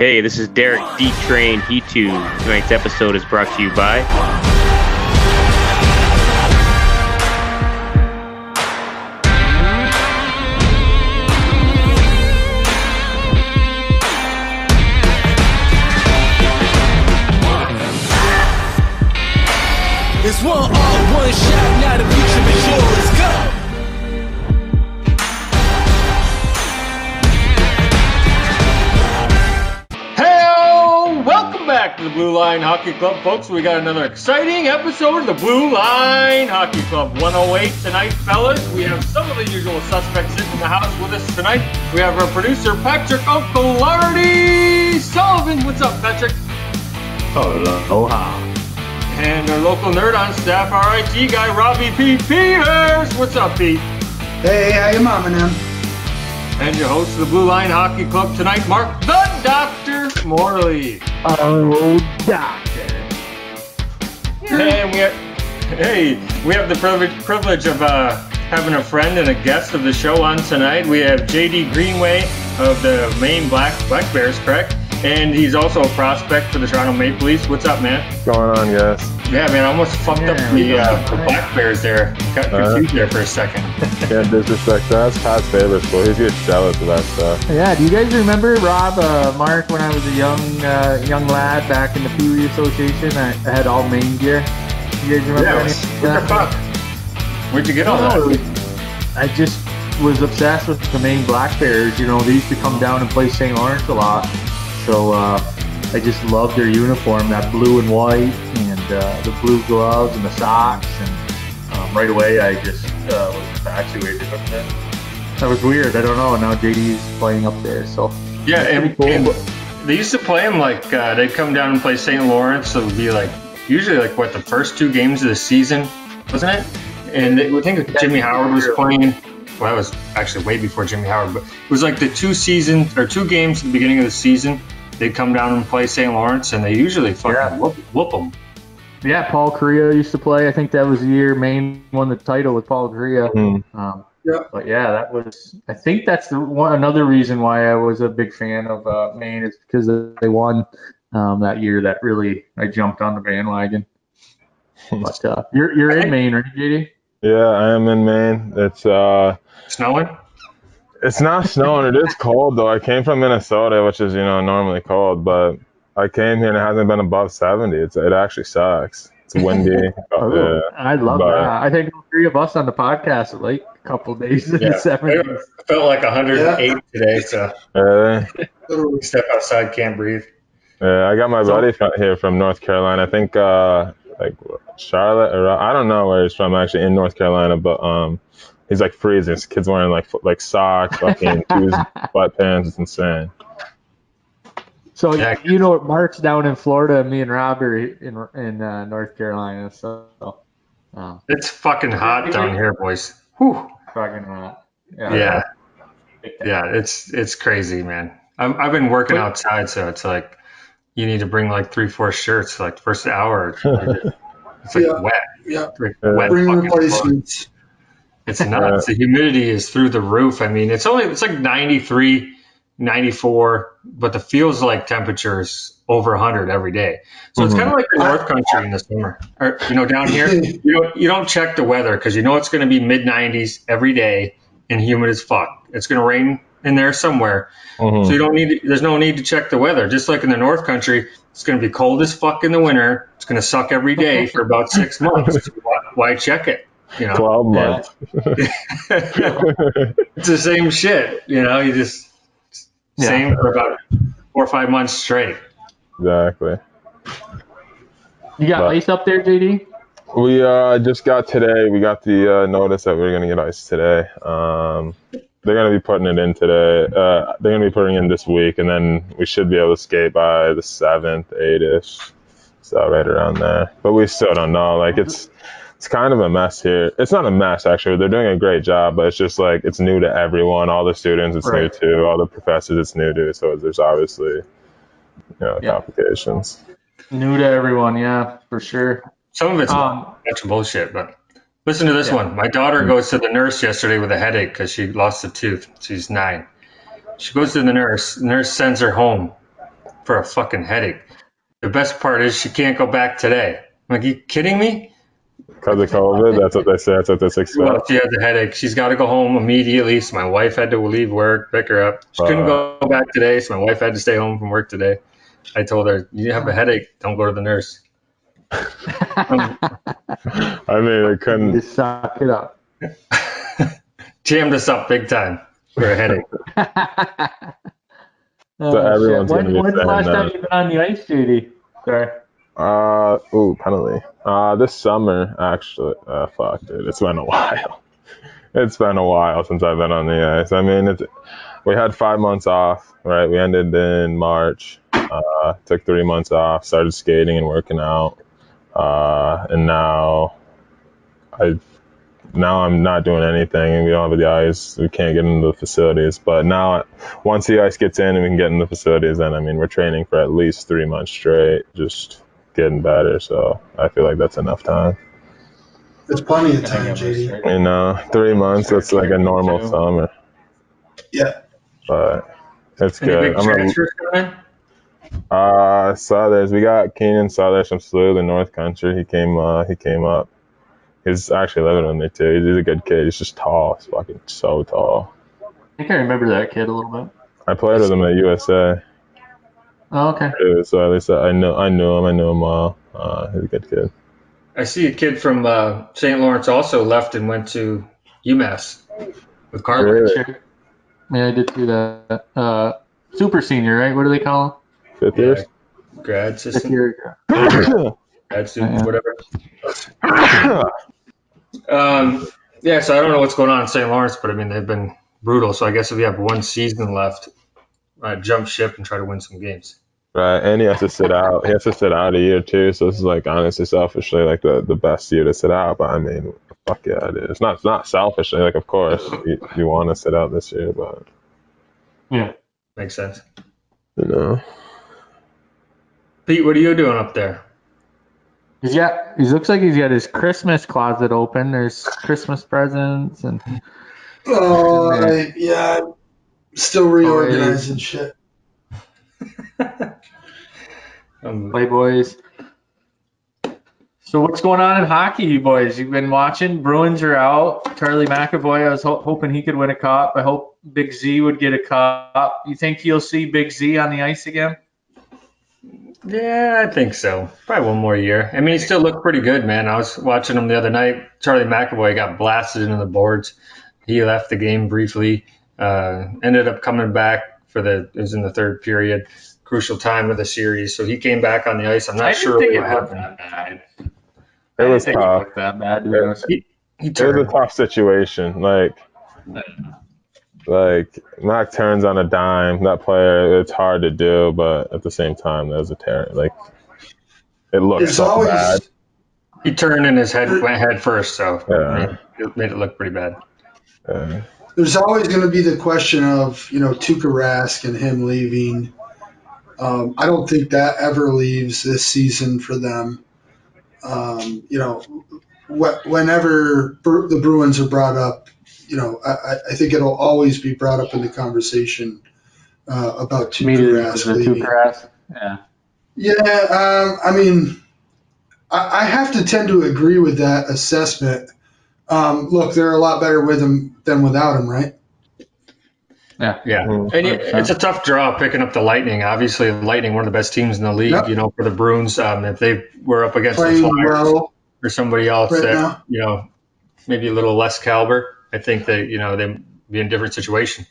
Hey, this is Derek D Train He2. Tonight's episode is brought to you by. It's one all, one shot, now the Blue Line Hockey Club, folks. We got another exciting episode of the Blue Line Hockey Club 108 tonight, fellas. We have some of the usual suspects in the house with us tonight. We have our producer, Patrick Uncle Lardy Sullivan. What's up, Patrick? Aloha. And our local nerd on staff, our IT guy, Robbie P. Peters. What's up, Pete? Hey, how you mama now? And your host of the Blue Line Hockey Club tonight, Mark the Doctor Morley. Oh, doctor. And we have, hey, we have the privilege, privilege of uh, having a friend and a guest of the show on tonight. We have JD Greenway of the Maine Black Black Bears, correct? And he's also a prospect for the Toronto Maple Leafs. What's up, man? What's going on, guys? Yeah, man, I almost fucked up the, uh, the. Black Bears there. Got Uh, confused there for a second. Can't disrespect that. That's Pat's favorite sport. He's gets jealous of that stuff. Yeah, do you guys remember Rob, uh, Mark, when I was a young uh, young lad back in the Pee Wee Association? I, I had all Maine gear. You guys remember Yeah, any what the fuck? Where'd you get all No, that? was- I just was obsessed with the Maine Black Bears. You know, they used to come down and play St. Lawrence a lot. So uh, I just loved their uniform, that blue and white, and uh, the blue gloves and the socks. And um, right away, I just uh, was infatuated with it. That was weird. I don't know. Now JD's playing up there. So Yeah, and, Pretty and cool. they used to play them like uh, they'd come down and play St. Lawrence. So it would be like usually like what the first two games of the season, wasn't it? And they, I think Jimmy Howard was playing. Well, that was actually way before Jimmy Howard, but it was like the two seasons or two games at the beginning of the season. They'd come down and play St. Lawrence, and they usually fucking Yeah. whoop, whoop them. yeah, Paul Kariya used to play. I think that was the year Maine won the title with Paul Kariya. Hmm. Um, Yeah. But yeah, that was. I think that's the one another reason why I was a big fan of uh, Maine is because they won um, that year. That really I jumped on the bandwagon. But uh, you're you're in Maine, right, JD? Yeah, I am in Maine. It's uh, Snowing? It's not snowing. It is cold though. I came from Minnesota, which is you know normally cold, but I came here and it hasn't been above 70. It's it actually sucks. It's windy. Oh, yeah. I love but- that. I think all three of us on the podcast are like a couple days in Yeah. the 70s. Felt like 108 today, so Really? Literally. step outside, can't breathe. Yeah, I got my So- buddy from here from North Carolina. I think uh, like Charlotte or I don't know where he's from actually in North Carolina, but um, he's like freezing. His kid's wearing like like socks, fucking shoes, sweatpants. It's insane. So Yeah. you know, Mark's down in Florida, me and Rob are in in uh, North Carolina. So uh, It's fucking hot down here, boys. Whew. fucking hot. Yeah. Yeah, it's it's crazy, man. I'm, I've been working outside, so it's like you need to bring like three, four shirts. Like first hour, it's like Yeah. wet, Yeah. like wet Bring fucking the body clothes. suits. It's nuts. The humidity is through the roof. I mean, it's only it's like 93, 94, but the feels like temperatures over 100 every day. So it's Mhm. kind of like the North Country in the summer. Or you know, down here, you don't you don't check the weather because you know it's going to be mid 90s every day and humid as fuck. It's going to rain in there somewhere. Mhm. So you don't need. There's no need to check the weather. Just like in the North Country, it's going to be cold as fuck in the winter. It's going to suck every day for about six months. Why, why check it? You know, Twelve Yeah. months. it's the same shit. You know, you just Yeah. same for about four or five months straight. exactly. You got But- ice up there, JD? We uh, just got today. We got the uh, notice that we are gonna get ice today. Um, they're gonna be putting it in today. Uh, they're gonna be putting it in this week, and then we should be able to skate by the seventh, eight-ish, so right around there. But we still don't know. Like it's it's kind of a mess here. It's not a mess actually. They're doing a great job, but it's just like it's new to everyone. All the students, it's Right. new to. All the professors, it's new to. So there's obviously you know Yeah. complications. New to everyone, yeah, for sure. Some of it's Um, a bunch of bullshit, but listen to this Yeah. one. My daughter goes to the nurse yesterday with a headache because she lost a tooth. She's nine. She goes to the nurse. The nurse sends her home. for a fucking headache. The best part is she can't go back today. I'm like, you kidding me? Because of COVID, that's what they say. That's what they Well, she has a headache. She's got to go home immediately. So my wife had to leave work, pick her up. She couldn't uh. go back today. So my wife had to stay home from work today. I told her, you have a headache. Don't go to the nurse. I mean, it couldn't. Just suck it up. jammed us up big time for a headache. Oh, everyone's shit. gonna When, be when's the last that. time you've been on the ice, JD? Sorry. Uh, ooh, penalty. Uh, this summer, actually. Uh, fuck, dude. It's been a while. It's been a while since I've been on the ice. I mean, it's, we had five months off, right? We ended in March. Uh, took three months off, started skating and working out. Uh, and now I now I'm not doing anything and we don't have the ice. We can't get into the facilities. But now once the ice gets in and we can get in the facilities, then I mean we're training for at least three months straight, just getting better. So I feel like that's enough time. It's plenty of time, JD. You know, three months that's like a normal summer. Yeah. But it's Any good. big I'm gonna, transfers coming in? uh Suthers. We got Keenan Suthers from Slough, the North Country. He came uh he came up. He's actually living on me too. He's, he's a good kid. He's just tall. He's fucking so tall. I think I remember that kid a little bit. I played with him at USA. Oh, okay. so at least I know I know him. I know him well. Uh, he's a good kid. I see a kid from uh, St. Lawrence also left and went to UMass with Carvel. Really? Yeah, I did see that. Uh, super senior, right? What do they call Fifth Yeah, years. grad him? assistant, Year- grad student, Yeah. whatever. Um, yeah, so I don't know what's going on in St. Lawrence, but I mean they've been brutal. So I guess if we have one season left, uh, jump ship and try to win some games. Right, and he has to sit out. He has to sit out a year too. So this is like honestly, selfishly, like the, the best year to sit out. But I mean, fuck yeah, it is. Not it's not selfishly. Like of course you, you want to sit out this year, but Yeah. Makes sense. you know. Pete, what are you doing up there? He's got. He looks like he's got his Christmas closet open. There's Christmas presents and Oh, I, yeah. I'm Still reorganizing shit. Um, Playboys. So what's going on in hockey, you boys? You've been watching. Bruins are out. Charlie McAvoy. I was ho- hoping he could win a cup. I hope Big Z would get a cup. You think you'll see Big Z on the ice again? yeah, I think so. Probably one more year. I mean, he still looked pretty good, man. I was watching him the other night. Charlie McAvoy got blasted into the boards. He left the game briefly. Uh, ended up coming back for the. It was in the third period, crucial time of the series. So he came back on the ice. I'm not I sure didn't what it looked happened. that bad. It was I tough. looked that bad. to be. He, he It was a tough situation. Like, like Mac turns on a dime. That player, it's hard to do, but at the same time, that was a terror. Like, it looked It's so always bad. He turned and his head went head first, so Yeah. it made it look pretty bad. Uh, there's always going to be the question of you know Tuukka Rask and him leaving. Um, I don't think that ever leaves this season for them. Um, you know, wh- whenever Bru- the Bruins are brought up, you know, I, I- think it'll always be brought up in the conversation uh, about Immediately Rask leaving. grass. Yeah. Yeah, um, I mean, I, I have to tend to agree with that assessment. Um, look, they're a lot better with him than without him, right? Yeah, Mhm. and it, it's a tough draw picking up the Lightning. Obviously, the Lightning one of the best teams in the league. Yep. You know, for the Bruins, um, if they were up against the Flyers well. or somebody else right that now. you know maybe a little less caliber, I think that you know they'd be in a different situation.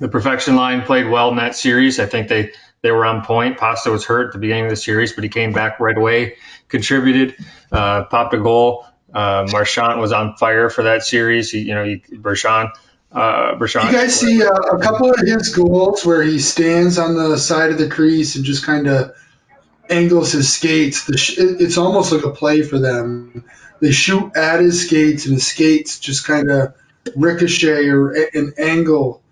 The perfection line played well in that series. I think they they were on point. Pasta was hurt at the beginning of the series, but he came back right away, contributed, uh, popped a goal. Uh, Marchand was on fire for that series. He, you know, he, Bershon, uh. You guys see uh, a couple of his goals where he stands on the side of the crease and just kind of angles his skates. The sh- it's almost like a play for them. They shoot at his skates, and his skates just kind of ricochet or a- and angle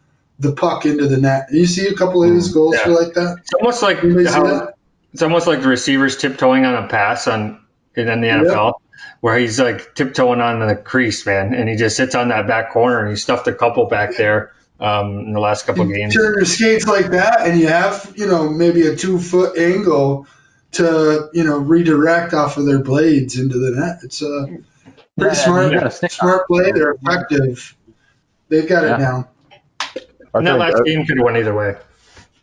the puck into the net. You see a couple of his goals Yeah. like that. It's almost like how, that? it's almost like the receivers tiptoeing on a pass on in the NFL, where he's like tiptoeing on the crease, man, and he just sits on that back corner and he stuffed a couple back there. um, in the last couple of You games. turn your skates like that, and you have you know maybe a two foot angle to you know redirect off of their blades into the net. It's a pretty Yeah, smart, you smart play. They're effective. They've got Yeah. it down. I And that last I, game could have went either way.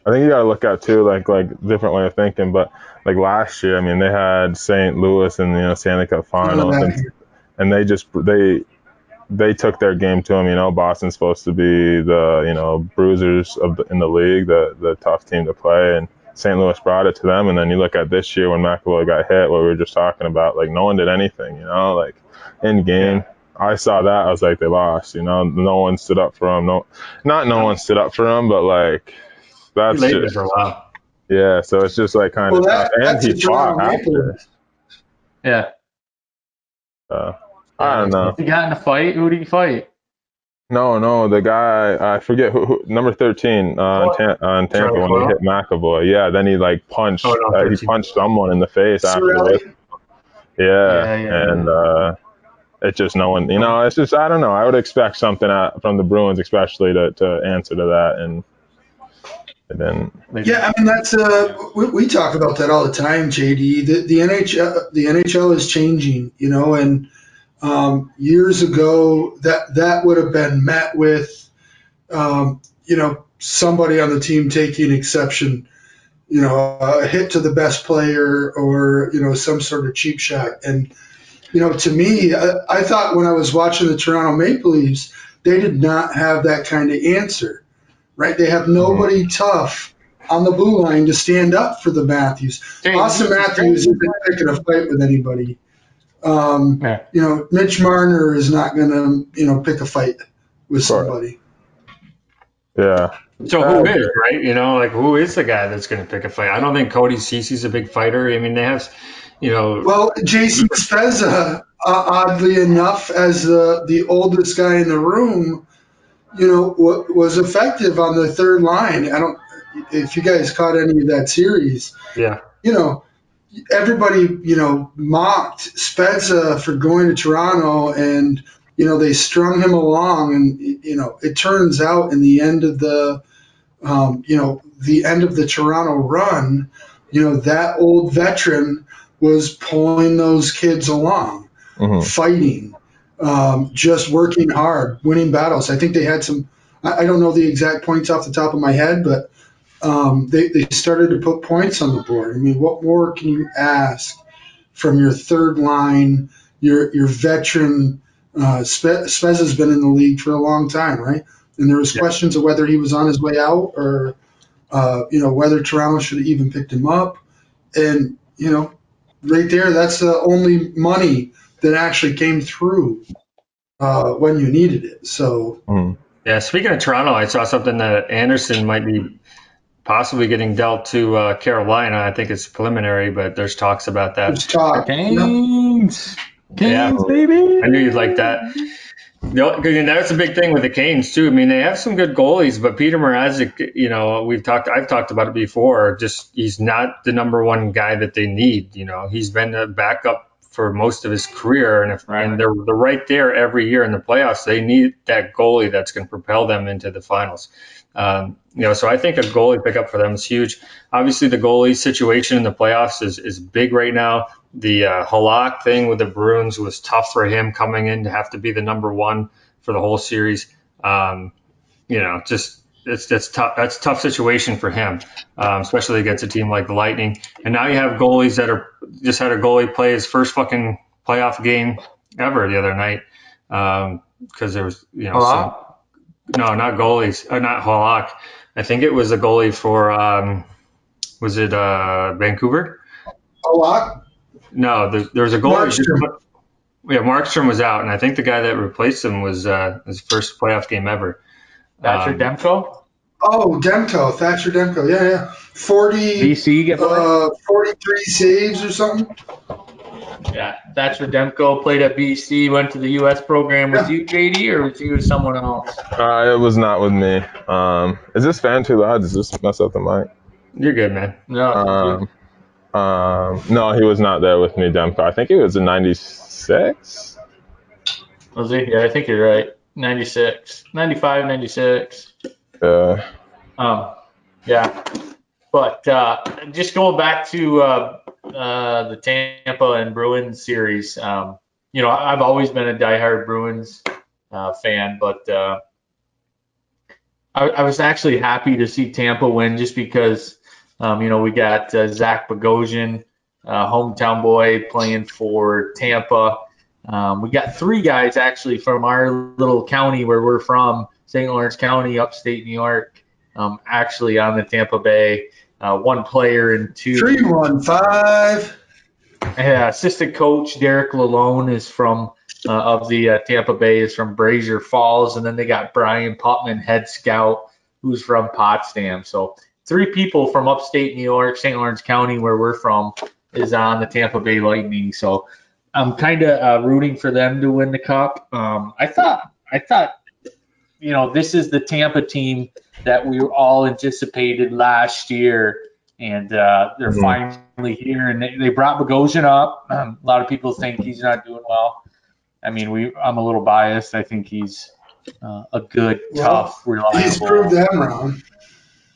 I think you got to look at too, like like different way of thinking. But like last year, I mean, they had St. Louis in the you know, Stanley Cup Finals, and, and they just they they took their game to them. You know, Boston's supposed to be the you know bruisers of the, in the league, the the tough team to play, and St. Louis brought it to them. And then you look at this year when McAvoy got hit, what we were just talking about, like no one did anything. You know, like in game. I saw that. I was like, they lost. You know, no one stood up for him. No, not no one stood up for him, but like that's just for a while. Yeah. So it's just like kind Well, of that, and he the fought after. Yeah. Uh, I don't know. He got in a fight? Who did he fight? No, no, the guy I forget who, who number thirteen uh, on, Ta- on Tampa Charlie when he hit McAvoy. Yeah, then he like punched. Oh, no, uh, he punched someone in the face Cirelli? afterwards. Yeah, Yeah, yeah, and uh, it's just no one. You know, it's just I don't know. I would expect something at, from the Bruins, especially to, to answer to that, and didn't. Yeah, I mean that's uh we, we talk about that all the time, JD. The the NHL the NHL is changing, you know, and um, years ago that that would have been met with um, you know somebody on the team taking exception, you know, a hit to the best player or you know some sort of cheap shot. And you know, to me, I, I thought when I was watching the Toronto Maple Leafs, they did not have that kind of answer right? They have nobody tough on the blue line to stand up for the Matthews. Austin Matthews isn't picking a fight with anybody. Um, Yeah. You know, Mitch Marner is not going to, you know, pick a fight with Sure. somebody. Yeah, So who is right? You know, like who is the guy that's going to pick a fight? I don't think Cody Ceci's a big fighter. I mean, they have, you know, Well, Jason Spezza, uh, oddly enough, as the the oldest guy in the room, you know, wa was effective on the third line. I don't, if you guys caught any of that series, yeah, you know, everybody, you know, mocked Spezza for going to Toronto and, you know, they strung him along. And, you know, it turns out in the end of the, um, you know, the end of the Toronto run, you know, that old veteran was pulling those kids along, hmm fighting, um, just working hard, winning battles. I think they had some, I, I don't know the exact points off the top of my head, but um, they, they started to put points on the board. I mean, what more can you ask from your third line, your your veteran? Uh, Spe- Spez has been in the league for a long time, right? And there was Yeah. questions of whether he was on his way out or, uh, you know, whether Toronto should have even picked him up. And you know, right there, that's the only money that actually came through uh, when you needed it. So hmm yeah. Speaking of Toronto, I saw something that Anderson might be possibly getting dealt to uh, Carolina. I think it's preliminary, but there's talks about that. there's talk. Yep. Canes. Yeah. Canes, baby. I knew you'd like that. No, 'cause, and that's a big thing with the Canes too. I mean, they have some good goalies, but Peter Mrazek, you know, we've talked, I've talked about it before. Just he's not the number one guy that they need. You know, he's been a backup for most of his career, and if Right. and they're they're right there every year in the playoffs. They need that goalie that's going to propel them into the finals. Um, you know, so I think a goalie pickup for them is huge. Obviously, the goalie situation in the playoffs is, is big right now. The uh, Halak thing with the Bruins was tough for him coming in to have to be the number one for the whole series. Um, you know, just it's that's tough. That's a tough situation for him, um, especially against a team like the Lightning. And now you have goalies that are just had a goalie play his first fucking playoff game ever the other night because there was you know some, no, not goalies, uh, not Halak. I think it was a goalie for um, was it uh, Vancouver? A lot. No, there, there was a goalie. Markstrom. Yeah, Markstrom was out, and I think the guy that replaced him was uh, his first playoff game ever. That's Um, your Demko. Oh, Demko, Thatcher Demko. Yeah, yeah. 40, BC get uh, 43 saves or something. Yeah, Thatcher Demko played at BC, went to the U.S. program. Was you JD or was you with someone else? Uh, it was not with me. Um, is this fan too loud? Does this mess up the mic? You're good, man. No, Um, um, no, he was not there with me, Demko. I think he was in '96. was he? Yeah, I think you're right. 96, 95, 96. Yeah. Um, yeah, but uh, just going back to uh, uh, the Tampa and Bruins series, um, you know, I've always been a diehard Bruins uh, fan, but uh, I, I was actually happy to see Tampa win just because, um, you know, we got uh, Zach Bogosian, uh, hometown boy, playing for Tampa. Um, we got three guys actually from our little county where we're from, St. Lawrence County, upstate New York, um, actually on the Tampa Bay. Uh, one player and two. Three one five. Yeah, assistant coach Derek Lalonde is from uh, of the uh, Tampa Bay is from Brasher Falls, and then they got Brian Putman, head scout, who's from Potsdam. So three people from upstate New York, St. Lawrence County, where we're from, is on the Tampa Bay Lightning. So I'm kind of uh, rooting for them to win the cup. Um, I thought I thought you know this is the Tampa team that we all anticipated last year, and uh, they're Mhm. finally here. And they, they brought Bogosian up. Um, a lot of people think he's not doing well. I mean, we I'm a little biased. I think he's uh, a good, Well, tough, reliable. He's proved them wrong.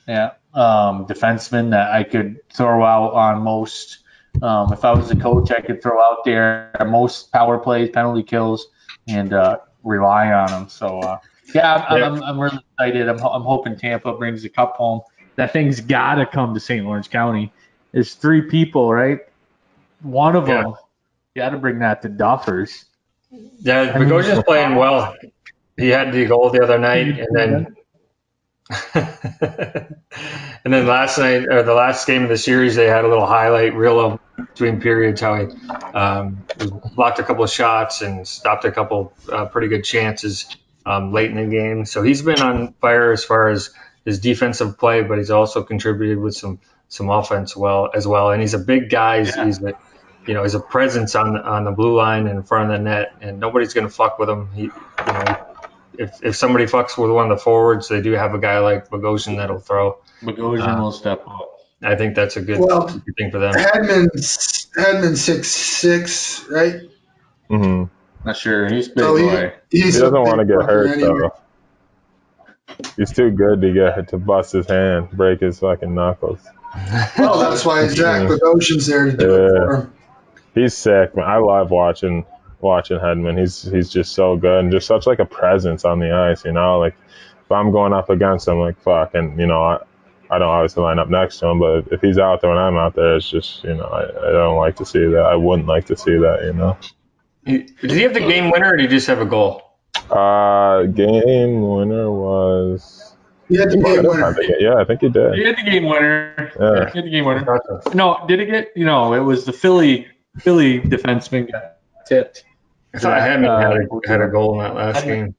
Yeah, um, defenseman that I could throw out on most. Um, if I was a coach, I could throw out there most power plays, penalty kills, and uh, rely on them. So uh, yeah, I'm, Yeah. I'm, I'm really excited. I'm, I'm hoping Tampa brings the cup home. That thing's got to come to St. Lawrence County. It's three people, right? One of Yeah. them got to bring that to Duffers. Yeah, Bogosian's playing well. He had the goal the other night, and then and then last night or the last game of the series, they had a little highlight reel of between periods how he um, blocked a couple of shots and stopped a couple uh, pretty good chances um, late in the game. So he's been on fire as far as his defensive play, but he's also contributed with some some offense well as well. And he's a big guy. He's, Yeah. he's a, you know, he's a presence on the, on the blue line and in front of the net, and nobody's going to fuck with him. He, you know, if if somebody fucks with one of the forwards, they do have a guy like Bogosian that'll throw. Bogosian Uh, will step up. I think that's a good, Well, good thing for them. Hedman's Hedman's six six, right? hmm Not sure. He's big Oh, he- boy. He's He doesn't want to get hurt anyway. though. He's too good to get to bust his hand, break his fucking knuckles. Well, that's why Zach Bogosian's there to do it for him. He's sick, man. I love watching watching Hedman. He's he's just so good and just such like a presence on the ice. You know, like if I'm going up against him, like fuck, and you know I. I don't obviously line up next to him, but if he's out there and I'm out there, it's just you know I, I don't like to see that. I wouldn't like to see that, you know. He- Did he have the game winner, or did he just have a goal? Uh, game winner was. He had the game winner. Yeah, I think he did. He had the game winner. Yeah. He had the game winner. No, did it get? You know, it was the Philly Philly defenseman got tipped. I thought Hedman Uh, had, a, had a goal in that last Hedman. game.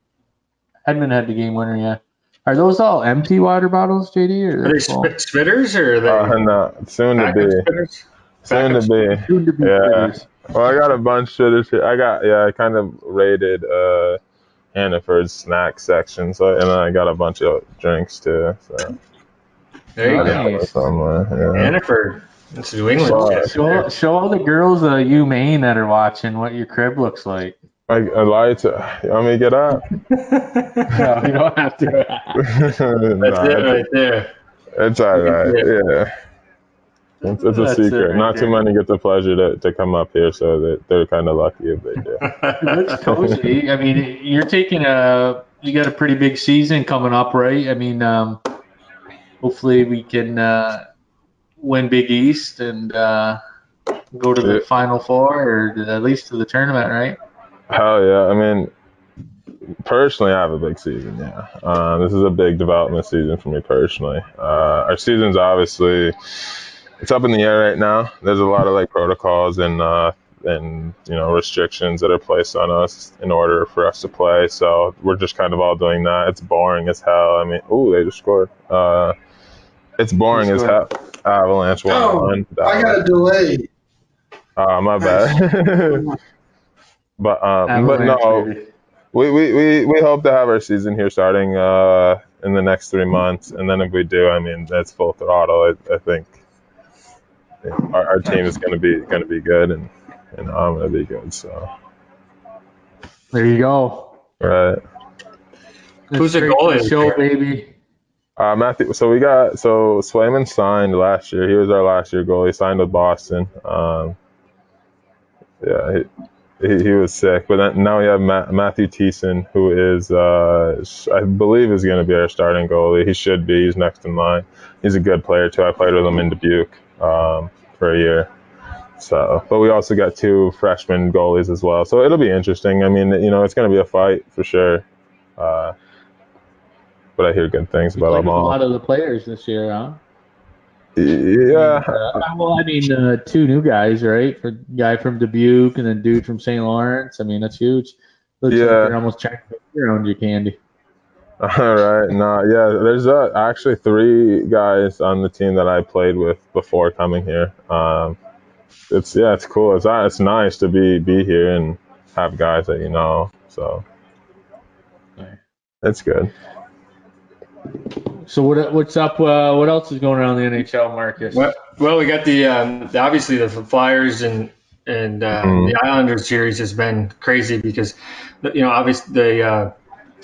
Hedman had the game winner. Yeah. Are those all empty water bottles, JD? Or Are they they're full? spit, spitters or are they Uh, no, soon to be. spitters? Soon to be. Soon to be Yeah. spitters. Well, I got a bunch of this. I got yeah, I kind of raided uh Hannaford's snack section, so and then I got a bunch of drinks too. So There you I go. got somewhere. Yeah. Hannaford. That's New England. Well. Show, show all the girls uh, you Maine that are watching what your crib looks like. I, I lied to. You want me to get up? No, you don't have to. That's Nah, it right there. It's all right. Yeah. Yeah. It's, it's a That's it secret. right Not too there. many get the pleasure to, to come up here, so that they're kind of lucky if they do. It's cozy. I mean, you're taking a you got a pretty big season coming up, right? I mean, um, hopefully we can uh, win Big East and uh, go to the Yeah. Final Four or at least to the tournament, right? Hell yeah. I mean, personally, I have a big season. Yeah. Uh, this is a big development season for me personally. Uh, our season's obviously it's up in the air right now. There's a lot of like protocols and uh, and you know restrictions that are placed on us in order for us to play. So we're just kind of all doing that. It's boring as hell. I mean, ooh, they just scored. Uh, it's boring as hell. Avalanche one Oh, one. I got a delay. Uh, my bad. but um, but no, baby. we, we, we, we hope to have our season here starting uh, in the next three months, and then if we do, I mean that's full throttle. I, I think yeah, our, our team is going to be going to be good, and and I'm going to be good. So There you go. right, Who's the goalie this Show baby. Uh, Matthew. So we got so Swayman signed last year. He was our last year goal. He signed with Boston. Um, yeah, he, he, he was sick. But then, now we have Ma- Matthew Thiessen, who is uh, I believe is going to be our starting goalie. He should be. He's next in line. He's a good player too. I played with him in Dubuque um, for a year. So, but we also got two freshman goalies as well. So it'll be interesting. I mean, you know, it's going to be a fight for sure. Uh, but I hear good things about them a lot of the players this year, huh? Yeah, Uh, well, I mean, uh, two new guys, right? For guy from Dubuque and then dude from St. Lawrence. I mean, that's huge. Looks Yeah. like you're almost checking around your candy. All right. No, yeah. There's uh, actually three guys on the team that I played with before coming here. Um, it's yeah, it's cool. It's uh, it's nice to be be here and have guys that you know. So it's good. So what what's up? Uh, what else is going on in the NHL, Marcus? Well, well, we got the, um, obviously the Flyers and and uh, Mhm. the Islanders series has been crazy because you know obviously the uh,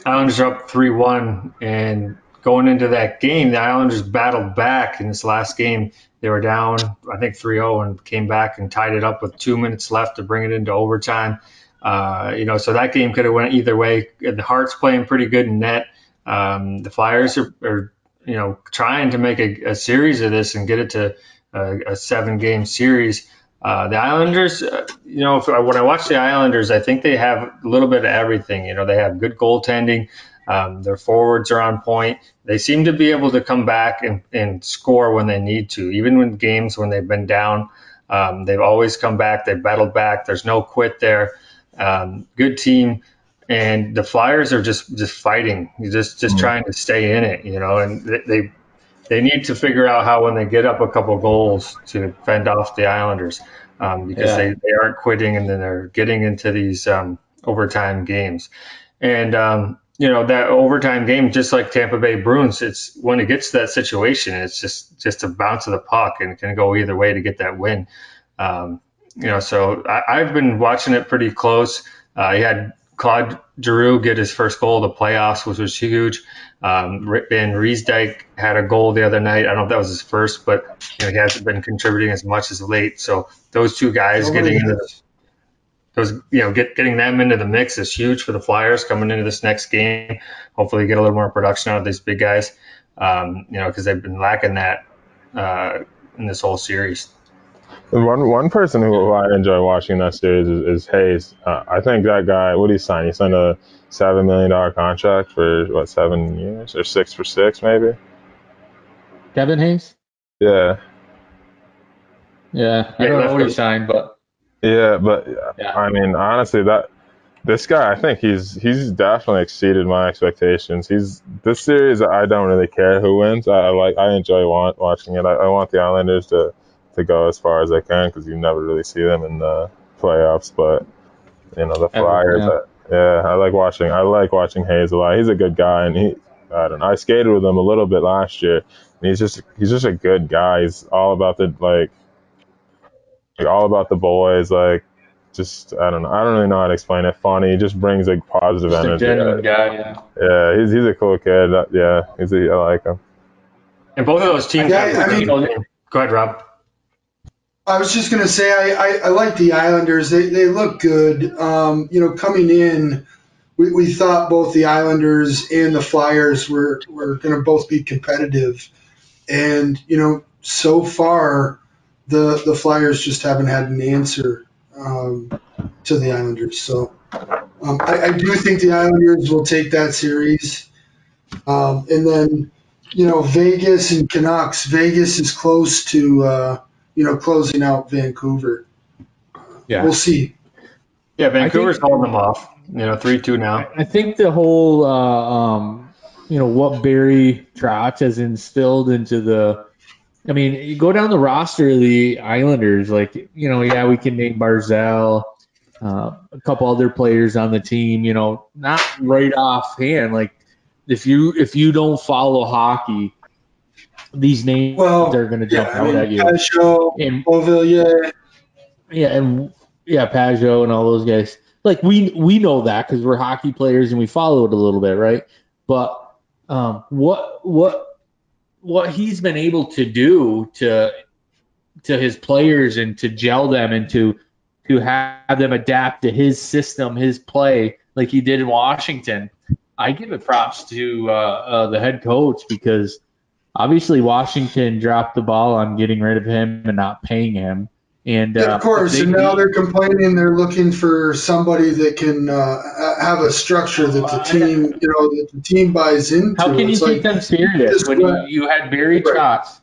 Islanders are up three one and going into that game the Islanders battled back in this last game they were down I think 3-0 and came back and tied it up with two minutes left to bring it into overtime. Uh, you know so that game could have went either way. The Hart's playing pretty good in net. Um, the Flyers are, are you know trying to make a, a series of this and get it to a, a seven game series. Uh, the Islanders, uh, you know, if, when I watch the Islanders, I think they have a little bit of everything. You know, they have good goaltending. Um, their forwards are on point. They seem to be able to come back and, and score when they need to, even when games when they've been down. Um, they've always come back. They've battled back. There's no quit there. Um, good team and the Flyers are just just fighting, just just trying to stay in it, you know. And they, they need to figure out how when they get up a couple goals to fend off the Islanders um, because Yeah. they, they aren't quitting and then they're getting into these um, overtime games. And um, you know that overtime game, just like Tampa Bay Bruins, it's when it gets to that situation, it's just just a bounce of the puck and it can go either way to get that win. Um, you know, so I, I've been watching it pretty close. Uh, he had Claude Giroux get his first goal of the playoffs, which was huge. Um, Van had a goal the other night. I don't know if that was his first, but you know, he hasn't been contributing as much as late. So those two guys getting into the, those, you know, get, getting them into the mix is huge for the Flyers coming into this next game. Hopefully, get a little more production out of these big guys. Um, you know, because they've been lacking that uh, in this whole series. And One one person who I enjoy watching that series is, is Hayes. Uh, I think that guy. What did he sign? He signed a seven million dollar contract for what seven years or six for six maybe. Kevin Hayes? Yeah, Yeah, I don't know what he signed, but yeah, but Yeah. I mean honestly that this guy I think he's he's definitely exceeded my expectations. He's this series I don't really care who wins. I, I like I enjoy want, watching it. I, I want the Islanders to to go as far as they can because you never really see them in the playoffs. But you know the Ever, Flyers. yeah. I, yeah, I like watching. I like watching Hayes a lot. He's a good guy, and he. I don't know. I skated with him a little bit last year, and he's just he's just a good guy. He's all about the like, like all about the boys. Like, just I don't know. I don't really know how to explain it. Funny. He just brings like positive just a energy. genuine guy. Yeah. Yeah, he's he's a cool kid. Yeah, he's a, I like him. And both of those teams. Yeah, have- I mean- go ahead, Rob. I was just gonna say I, I, I like the Islanders. They they look good. Um, you know, coming in, we, we thought both the Islanders and the Flyers were were gonna both be competitive, and you know, so far, the the Flyers just haven't had an answer um, to the Islanders. So um, I, I do think the Islanders will take that series, um, and then you know Vegas and Canucks. Vegas is close to. Uh, you know, closing out Vancouver. Yeah. We'll see. Yeah, Vancouver's think- holding them off. You know, three two now. I think the whole, uh, um, you know, what Barry Trotz has instilled into the. I mean, you go down the roster of the Islanders, like, you know, yeah, we can name Barzal, uh, a couple other players on the team, you know, not right offhand. Like, if you if you don't follow hockey, these names Well, are going to jump Yeah, I out mean, at you. And Beauvillier, yeah, and yeah, Pageau and all those guys. Like we we know that because we're hockey players and we follow it a little bit, right? but um, what what what he's been able to do to to his players and to gel them and to to have them adapt to his system, his play, like he did in Washington. I give it props to uh, uh, the head coach because obviously Washington dropped the ball on getting rid of him and not paying him. And Yeah, uh, of course, they and now they're complaining. They're looking for somebody that can uh, have a structure that the team, you know, that the team buys into. How can you It's keep like, them serious when you, you had Barry Right. Trotz?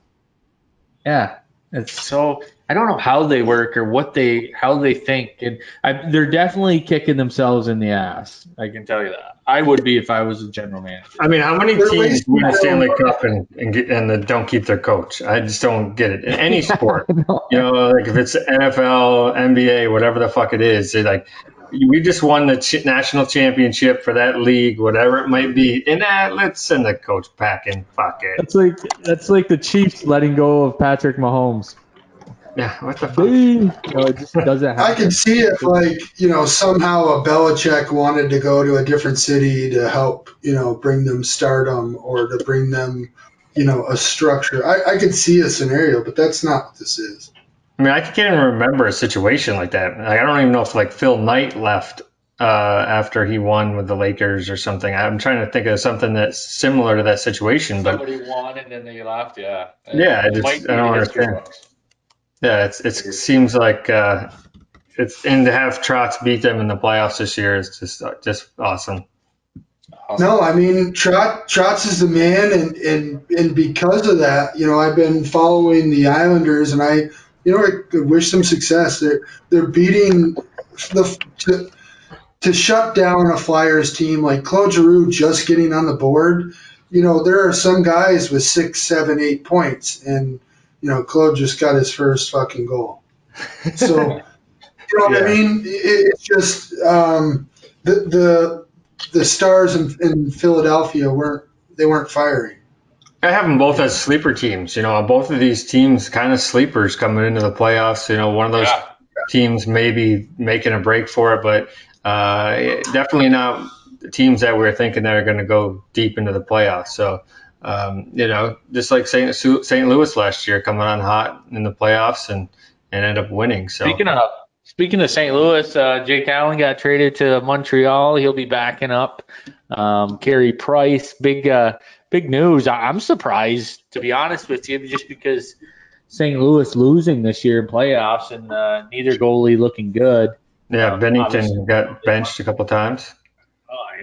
Yeah, it's so I don't know how they work or what they how they think, and I, they're definitely kicking themselves in the ass. I can tell you that. I would be if I was a general manager. I mean, how many teams wasting win the Stanley Cup and and, get, and then don't keep their coach? I just don't get it in any sport. You know, like if it's NFL, NBA, whatever the fuck it is, they're like we just won the ch- national championship for that league, whatever it might be. And that let's send the coach packing. and fuck it. That's like that's like the Chiefs letting go of Patrick Mahomes. Yeah, what the fuck? You know, it just doesn't I happen. can see it like you know somehow a Belichick wanted to go to a different city to help you know bring them stardom or to bring them you know a structure. I, I could see a scenario, but that's not what this is. I mean, I can't even remember a situation like that. Like, I don't even know if like Phil Knight left uh, after he won with the Lakers or something. I'm trying to think of something that's similar to that situation, but Somebody won and then they left. Yeah. Yeah, I just- I don't in the history understand. books. Yeah, it's it seems like uh, it's and to have Trotz beat them in the playoffs this year is just just awesome. No, I mean Trot Trotz is the man, and and and because of that, you know, I've been following the Islanders, and I, you know, I wish them success. They're they're beating the to, to shut down a Flyers team like Claude Giroux just getting on the board. You know, there are some guys with six, seven, eight points, and you know, Claude just got his first fucking goal. So, you know what I mean? It, it's just um, the the the stars in, in Philadelphia weren't they weren't firing. I have them both as sleeper teams. You know, both of these teams kind of sleepers coming into the playoffs. You know, one of those Yeah. teams maybe making a break for it, but uh, definitely not the teams that we're thinking that are going to go deep into the playoffs. So, um, you know, just like St. St. Louis last year, coming on hot in the playoffs and and end up winning. So. Speaking of speaking of St. Louis, uh, Jake Allen got traded to Montreal. He'll be backing up um, Carey Price. Big uh, big news. I- I'm surprised to be honest with you, just because St. Louis losing this year in playoffs and uh, neither goalie looking good. Yeah, Um, Binnington got benched a couple times.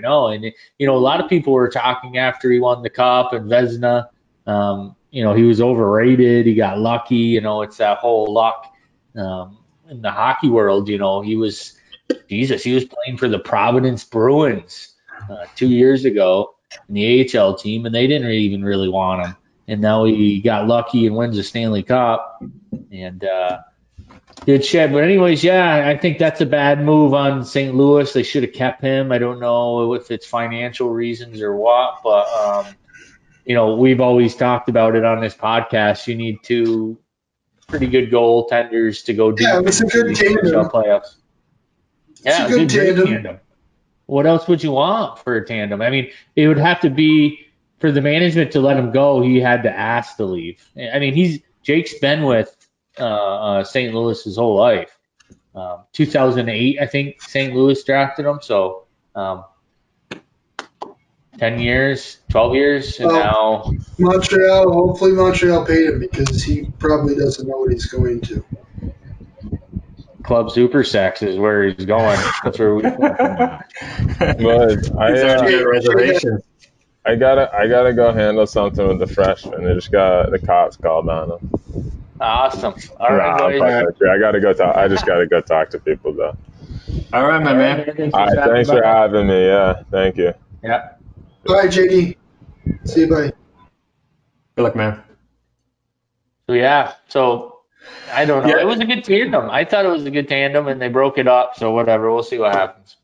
I know, and you know, a lot of people were talking after he won the cup and Vezina. Um, you know, he was overrated. He got lucky. You know, it's that whole luck um, in the hockey world. You know, he was Jesus. He was playing for the Providence Bruins uh, two years ago in the AHL team, and they didn't even really want him. And now he got lucky and wins a Stanley Cup. And uh, Good shed. But anyways, yeah, I think that's a bad move on St. Louis. They should have kept him. I don't know if it's financial reasons or what, but um, you know, we've always talked about it on this podcast. You need two pretty good goaltenders to go deep. Yeah, it's a good tandem. Playoffs. Yeah, a good great tandem. What else would you want for a tandem? I mean, it would have to be for the management to let him go. He had to ask to leave. I mean, he's Jake's been with uh, uh, St. Louis his whole life. Um, 2008, I think St. Louis drafted him. So, um, 10 years, 12 years, and Well- now Montreal, hopefully Montreal paid him because he probably doesn't know what he's going to. Club Super Sexe is where he's going. That's where we. But I, He's already uh, got reservations. I gotta, I gotta go handle something with the freshman. They just got the cops called on him. Awesome. All right, Nah, right, I'm boys. fucking with you. I gotta go talk. I just gotta go talk to people though. All right, my man. Thanks All right, thanks for having me. Yeah, thank you. Yeah. Bye, JD. See you. Bye. Good luck, man. So yeah, so I don't know. Yeah. It was a good tandem. I thought it was a good tandem, and they broke it up. So whatever, we'll see what happens.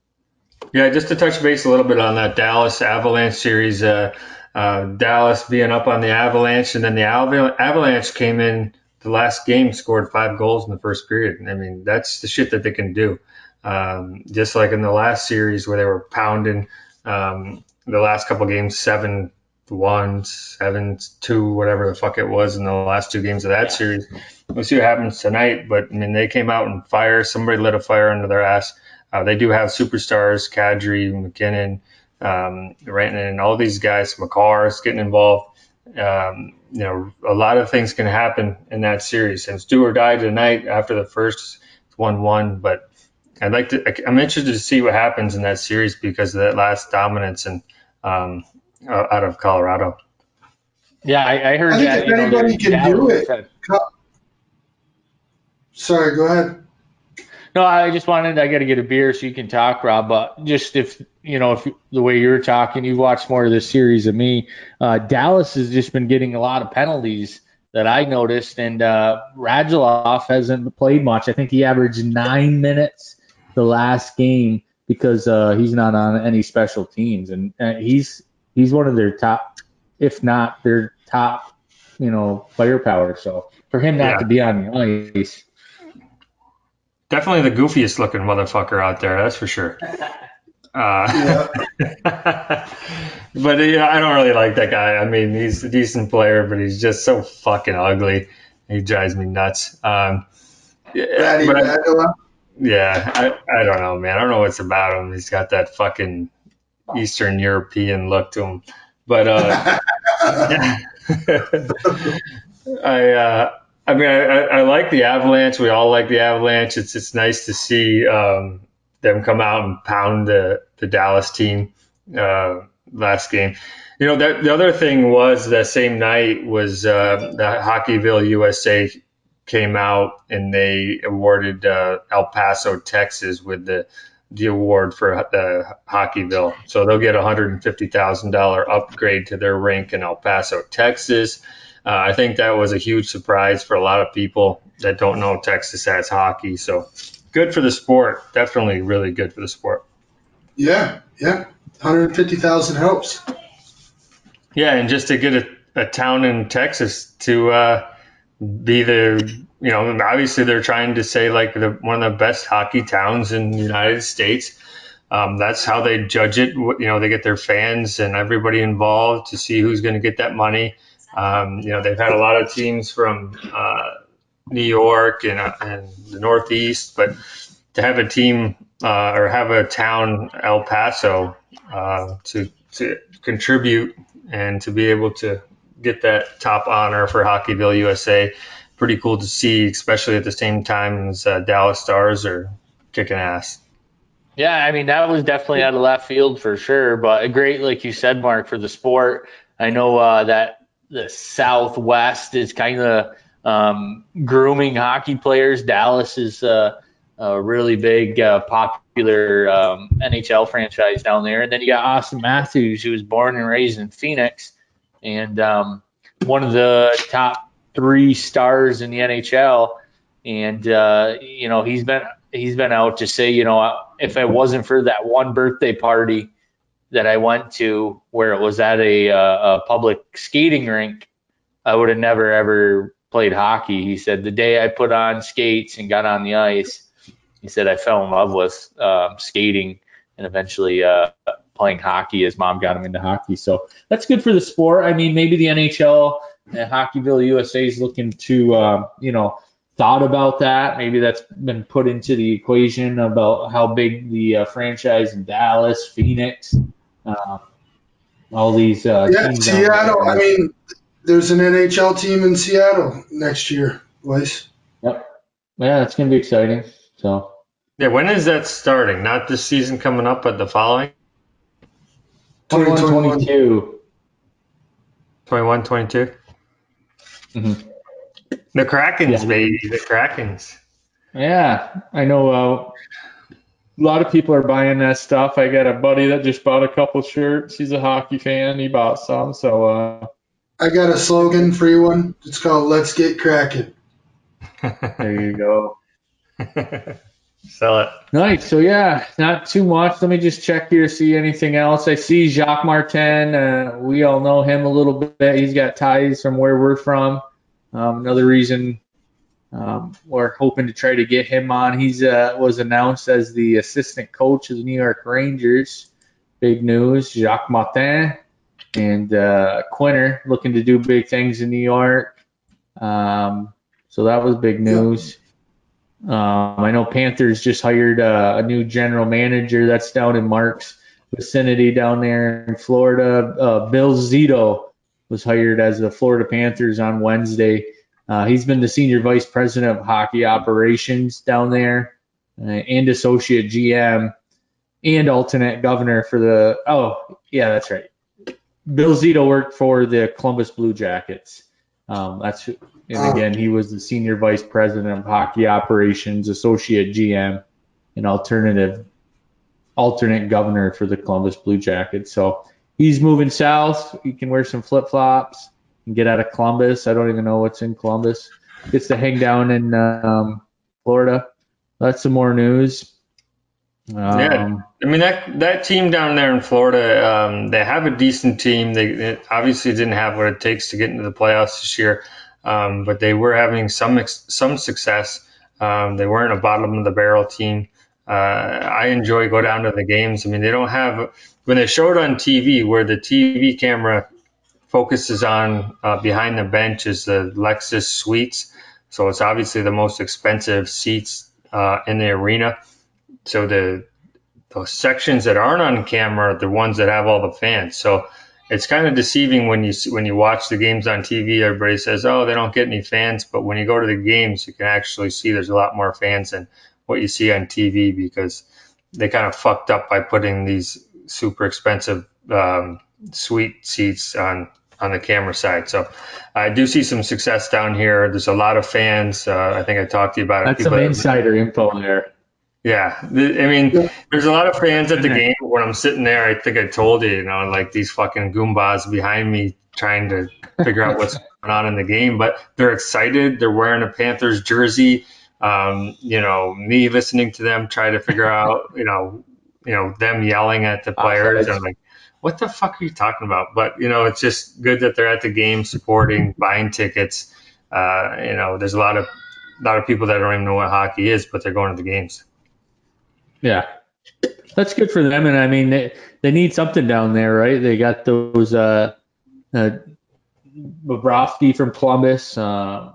Yeah, just to touch base a little bit on that Dallas Avalanche series. Uh, uh, Dallas being up on the Avalanche, and then the Aval- Avalanche came in the last game, scored five goals in the first period. I mean, that's the shit that they can do. Um, just like in the last series where they were pounding um, the last couple games, seven one, seven two, whatever the fuck it was in the last two games of that series. We'll see what happens tonight. But I mean, they came out and fire. Somebody lit a fire under their ass. Uh, they do have superstars, Kadri, MacKinnon, um, Rantanen, all these guys, Makar getting involved. Um, you know, a lot of things can happen in that series. And it's do or die tonight after the first one-one. But I'd like to. I'm interested to see what happens in that series because of that last dominance and um, out of Colorado. Yeah, I, I heard I think that. if you know, anybody can do it- Sorry, go ahead. No, I just wanted. I got to get a beer so you can talk, Rob. But just if you know, if the way you're talking, you've watched more of this series than me. Uh, Dallas has just been getting a lot of penalties that I noticed, and uh, Radulov hasn't played much. I think he averaged nine minutes the last game because uh, he's not on any special teams, and uh, he's he's one of their top, if not their top, you know, firepower. So for him not Yeah. to be on the ice. Definitely the goofiest looking motherfucker out there, that's for sure. Uh, but yeah, I don't really like that guy. I mean, he's a decent player, but he's just so fucking ugly. He drives me nuts. Um, yeah, I- yeah, I, I don't know, man. I don't know what's about him. He's got that fucking Eastern European look to him. But uh, I, uh, I mean, I, I like the Avalanche. We all like the Avalanche. It's it's nice to see um, them come out and pound the the Dallas team uh, last game. You know, that, the other thing was that same night was uh, the Hockeyville USA came out and they awarded uh, El Paso, Texas, with the the award for the Hockeyville. So they'll get a hundred and fifty thousand dollar upgrade to their rink in El Paso, Texas. Uh, I think that was a huge surprise for a lot of people that don't know Texas has hockey. So good for the sport. Definitely really good for the sport. Yeah, yeah. 150,000 helps. Yeah, and just to get a, a town in Texas to uh, be the, you know, obviously they're trying to say like the, one of the best hockey towns in the United States. Um, that's how they judge it. You know, they get their fans and everybody involved to see who's going to get that money. Um, you know, they've had a lot of teams from uh, New York and, uh, and the Northeast, but to have a team uh, or have a town, El Paso, uh, to to contribute and to be able to get that top honor for Hockeyville USA, pretty cool to see, especially at the same time as uh, Dallas Stars are kicking ass. Yeah, I mean that was definitely out of left field for sure, but a great, like you said, Mark, for the sport. I know uh, that the Southwest is kind of um, grooming hockey players. Dallas is uh, a really big, uh, popular um, NHL franchise down there, and then you got Auston Matthews, who was born and raised in Phoenix, and um, one of the top three stars in the NHL. And uh, you know he's been he's been out to say, you know, if it wasn't for that one birthday party that I went to where it was at a, uh, a public skating rink, I would have never ever played hockey. He said the day I put on skates and got on the ice, he said I fell in love with um, skating and eventually uh, playing hockey. His mom got him into hockey, so that's good for the sport. I mean, maybe the NHL and Hockeyville USA is looking to, um, you know, thought about that. Maybe that's been put into the equation about how big the uh, franchise in Dallas, Phoenix, um, all these uh, Yeah, teams. down Seattle. there. I mean, there's an NHL team in Seattle next year, boys. Yep. Yeah, it's gonna be exciting. So Yeah, when is that starting? Not this season coming up, but the following 21, 2021. 22. 21, 22. Mhm. The Krakens, Yeah. baby, the Krakens. Yeah, I know. Uh, a lot of people are buying that stuff. I got a buddy that just bought a couple shirts. He's a hockey fan. He bought some. So uh, I got a slogan for you one. It's called "Let's Get Cracking." there you go. Sell it. Nice. So yeah, not too much. Let me just check here, see anything else. I see Jacques Martin. Uh, we all know him a little bit. He's got ties from where we're from. Um, another reason um, we're hoping to try to get him on. He's uh, was announced as the assistant coach of the New York Rangers. big news. Jacques Martin and uh, Quinter looking to do big things in New York. Um, so that was big news. Um, I know Panthers just hired uh, a new general manager. That's down in Mark's vicinity down there in Florida. Uh, Bill Zito was hired as the Florida Panthers on Wednesday. Uh, he's been the senior vice president of hockey operations down there uh, and associate GM and alternate governor for the. Oh, yeah, that's right. Bill Zito worked for the Columbus Blue Jackets. Um, that's and again, he was the senior vice president of hockey operations, associate GM, and alternative alternate governor for the Columbus Blue Jackets. So he's moving south. He can wear some flip flops and get out of Columbus. I don't even know what's in Columbus. Gets to hang down in um, Florida. That's some more news. Um, Yeah. I mean that that team down there in Florida, um, they have a decent team. They, they obviously didn't have what it takes to get into the playoffs this year, um, but they were having some some success. Um, they weren't a bottom of the barrel team. Uh, I enjoy go down to the games. I mean, they don't have when they show it on TV where the TV camera focuses on uh, behind the bench is the Lexus suites. So it's obviously the most expensive seats uh, in the arena. So the sections that aren't on camera are the ones that have all the fans. So it's kind of deceiving when you when you watch the games on TV. Everybody says, "Oh, they don't get any fans," but when you go to the games, you can actually see there's a lot more fans than what you see on TV because they kind of fucked up by putting these super expensive um, suite seats on on the camera side. So I do see some success down here. There's a lot of fans. Uh, I think I talked to you about it. that's some People- insider info there. yeah, I mean, Yeah. there's a lot of fans at the Yeah. game. When I'm sitting there, I think I told you, you know, like these fucking goombas behind me trying to figure out what's going on in the game. But they're excited. They're wearing a Panthers jersey. Um, you know, me listening to them try to figure out, you know, you know, them yelling at the players. Offsides. I'm like, what the fuck are you talking about? But you know, it's just good that they're at the game, supporting, buying tickets. Uh, you know, there's a lot of a lot of people that don't even know what hockey is, but they're going to the games. Yeah, that's good for them. And I mean, they, they need something down there, right? They got those uh, uh, Bobrovsky from Columbus. Uh,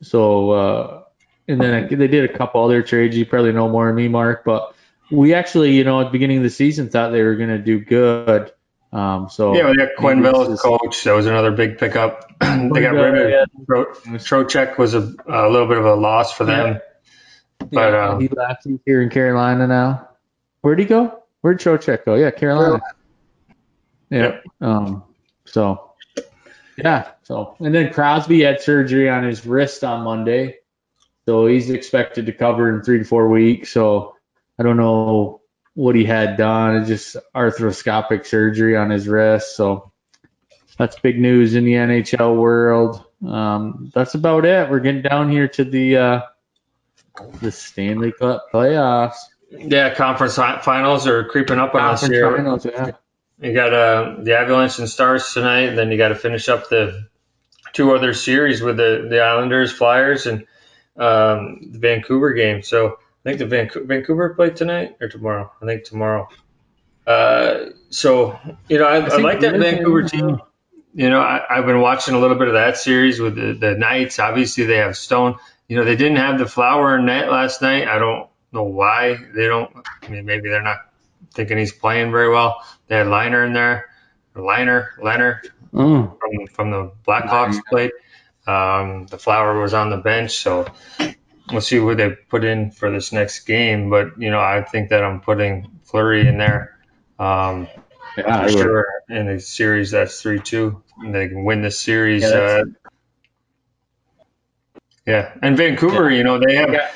so, uh, and then they did a couple other trades. You probably know more than me, Mark. But we actually, you know, at the beginning of the season, thought they were going to do good. Um, so Yeah, we got Quinn maybe Bill it's as coach. That was another big pickup. they got rid of Yeah. Was a, a little bit of a loss for them. But Yeah, um, he left. He's here in Carolina now. Where'd he go? Where'd Trocheck go? Yeah, Carolina. Yep. Um. So, yeah. So, and then Crosby had surgery on his wrist on Monday, so he's expected to cover in three to four weeks. So, I don't know what he had done. It's just arthroscopic surgery on his wrist. So, that's big news in the NHL world. Um, that's about it. We're getting down here to the uh, the Stanley Cup playoffs. yeah, conference finals are creeping up on us here. finals, yeah. You got uh, the Avalanche and Stars tonight, and then you got to finish up the two other series with the, the Islanders, Flyers, and um, the Vancouver game. So I think the Vancouver, Vancouver play tonight or tomorrow. I think tomorrow. Uh, so you know, I, I, think like that Vancouver team. You know, I, I've been watching a little bit of that series with the, the Knights. Obviously, they have Stone. You know, they didn't have the Flower net last night. I don't know why they don't. I mean, maybe they're not thinking he's playing very well. They had Liner in there, Liner, Leonard Mm. from from the Blackhawks played. Um, the Flower was on the bench, so we'll see what they put in for this next game. But you know, I think that I'm putting Fleury in there. Um, Yeah, I for would. sure in the series that's three two they can win this series Yeah, uh, yeah and vancouver you know they have Yeah.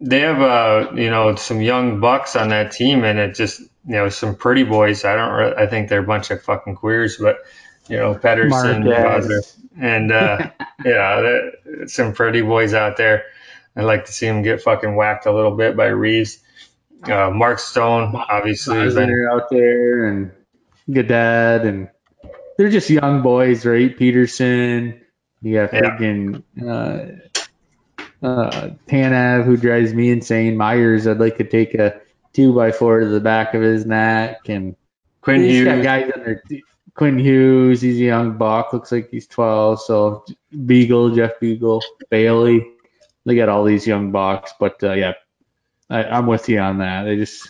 they have uh you know some young bucks on that team and it just you know some pretty boys i don't re- i think they're a bunch of fucking queers but you know Pettersson Marquez. and uh yeah there- some pretty boys out there i'd like to see them get fucking whacked a little bit by Reaves uh, Mark Stone, obviously, out there and Gadad and they're just young boys, right? Pettersson, you got freaking uh, uh, Tanev, who drives me insane. Myers, I'd like to take a two by four to the back of his neck, and Quinn he's got Hughes. guys under Quinn Hughes. He's a young buck. Looks like he's 12. So Beagle, Jeff Beagle, Bailey. They got all these young bucks, but uh, yeah, I, I'm with you on that. They just.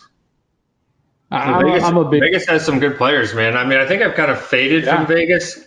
I, I'm, Vegas, I'm a big. Vegas has some good players, man. I mean, I think I've kind of faded Yeah. from Vegas.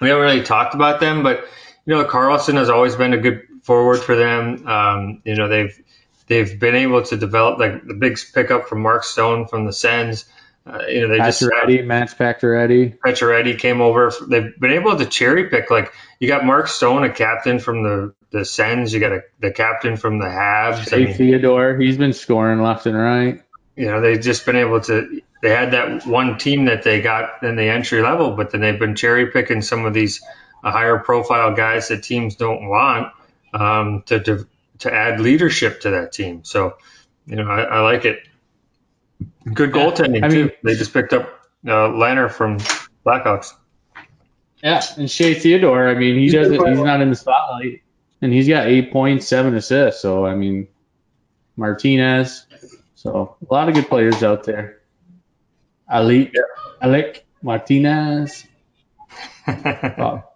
We haven't really talked about them, but you know, Karlsson has always been a good forward for them. Um, you know, they've they've been able to develop like the big pickup from Mark Stone from the Sens. Uh, you know, they just Pacioretty, Max Pacioretty. Pacioretty came over. They've been able to cherry pick. Like you got Mark Stone, a captain from the the Sens. You got a, the captain from the Habs. Mean, Theodore. He's been scoring left and right. you know, they've just been able to. They had that one team that they got in the entry level, but then they've been cherry picking some of these uh, higher profile guys that teams don't want um, to, to to add leadership to that team. So, you know, I, I like it. Good goaltending I too. mean- They just picked up uh, Lehner from Blackhawks. Yeah, and Shea Theodore. I mean, he doesn't. He's not in the spotlight, and he's got eight points, seven assists. So I mean, Martinez. So a lot of good players out there. Ali, Alec Martinez. Wow.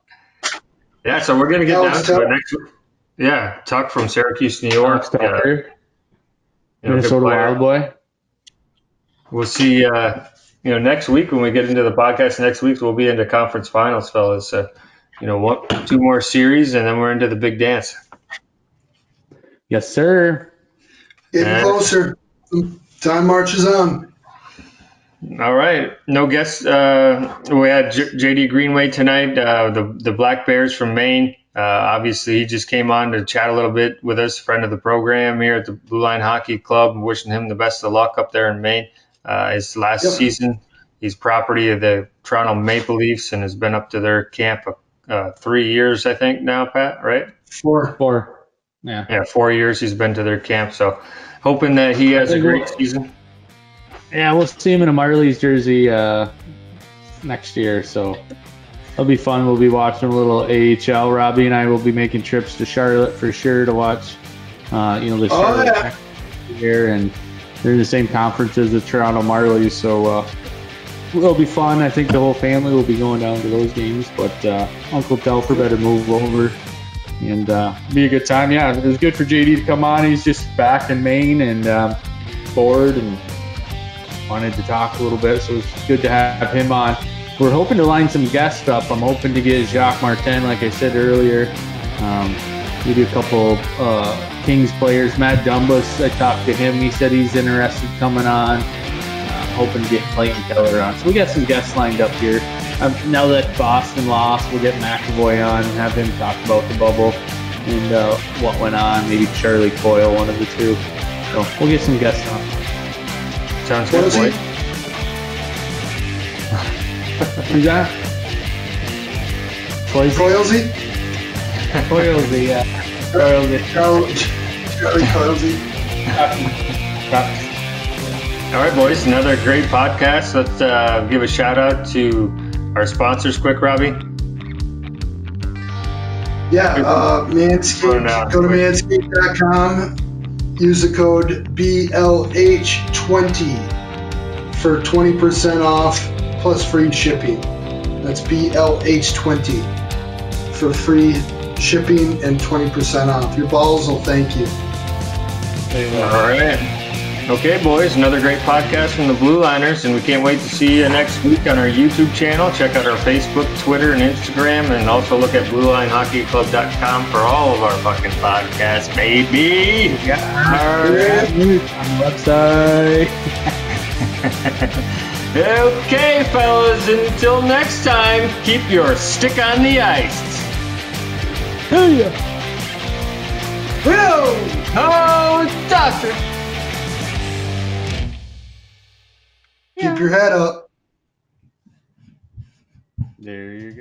yeah, so we're gonna get Alex down to it Tuck. next. Yeah, Tuck from Syracuse, New York. Alex you know, Minnesota. Wild Boy. We'll see. Uh, you know, next week when we get into the podcast, next week we'll be into conference finals, fellas. So, you know, one, two more series, and then we're into the big dance. Yes, sir. Getting And- closer. Time marches on. All right, no guests. Uh, we had J- JD Greenway tonight, uh, the the Black Bears from Maine. Uh, obviously, he just came on to chat a little bit with us, friend of the program here at the Blue Line Hockey Club. Wishing him the best of luck up there in Maine. Uh, his last Yep. season, he's property of the Toronto Maple Leafs and has been up to their camp uh, three years, I think now, Pat. Right? Four. Four. Yeah. Yeah, four years he's been to their camp. So, hoping that he has a great season. Yeah, we'll see him in a Marlies jersey uh, next year, so it'll be fun. We'll be watching a little AHL. Robbie and I will be making trips to Charlotte for sure to watch, uh, you know, the Oh, Charlotte yeah. Here, and they're in the same conference as the Toronto Marlies, so uh, it'll be fun. I think the whole family will be going down to those games, but uh, Uncle Telfer better move over. And uh, be a good time. Yeah, it was good for JD to come on. He's just back in Maine and um, bored and wanted to talk a little bit, so it's good to have him on. We're hoping to line some guests up. I'm hoping to get Jacques Martin, like I said earlier. Um, maybe a couple uh, Kings players. Matt Dumbus, I talked to him. He said he's interested coming on. Uh, hoping to get Clayton Keller on. So we got some guests lined up here. Um, now that Boston lost, we'll get McAvoy on and have him talk about the bubble and uh, what went on. Maybe Charlie Coyle, one of the two. So we'll get some guests on. Sounds What good, is boy. Who's that? Poison? Coilsy? Coilsy, yeah. Coilsy. Charlie, Charlie Coilsy. All right, boys, another great podcast. Let's uh, give a shout out to our sponsors, quick, Robbie. Yeah, uh, Go Manscaped. now. Go to manscaped.com. Use the code BLH20 for 20% off plus free shipping. That's BLH20 for free shipping and 20% off. Your balls will thank you. All right. Okay, boys, another great podcast from the Blue Liners, and we can't wait to see you next week on our YouTube channel. Check out our Facebook, Twitter, and Instagram, and also look at BlueLineHockeyClub.com for all of our fucking podcasts, baby. Yeah. All right. On the website. Okay, fellas, until next time, keep your stick on the ice. Hey! Whoa! Oh, doctor. Keep your head up. There you go.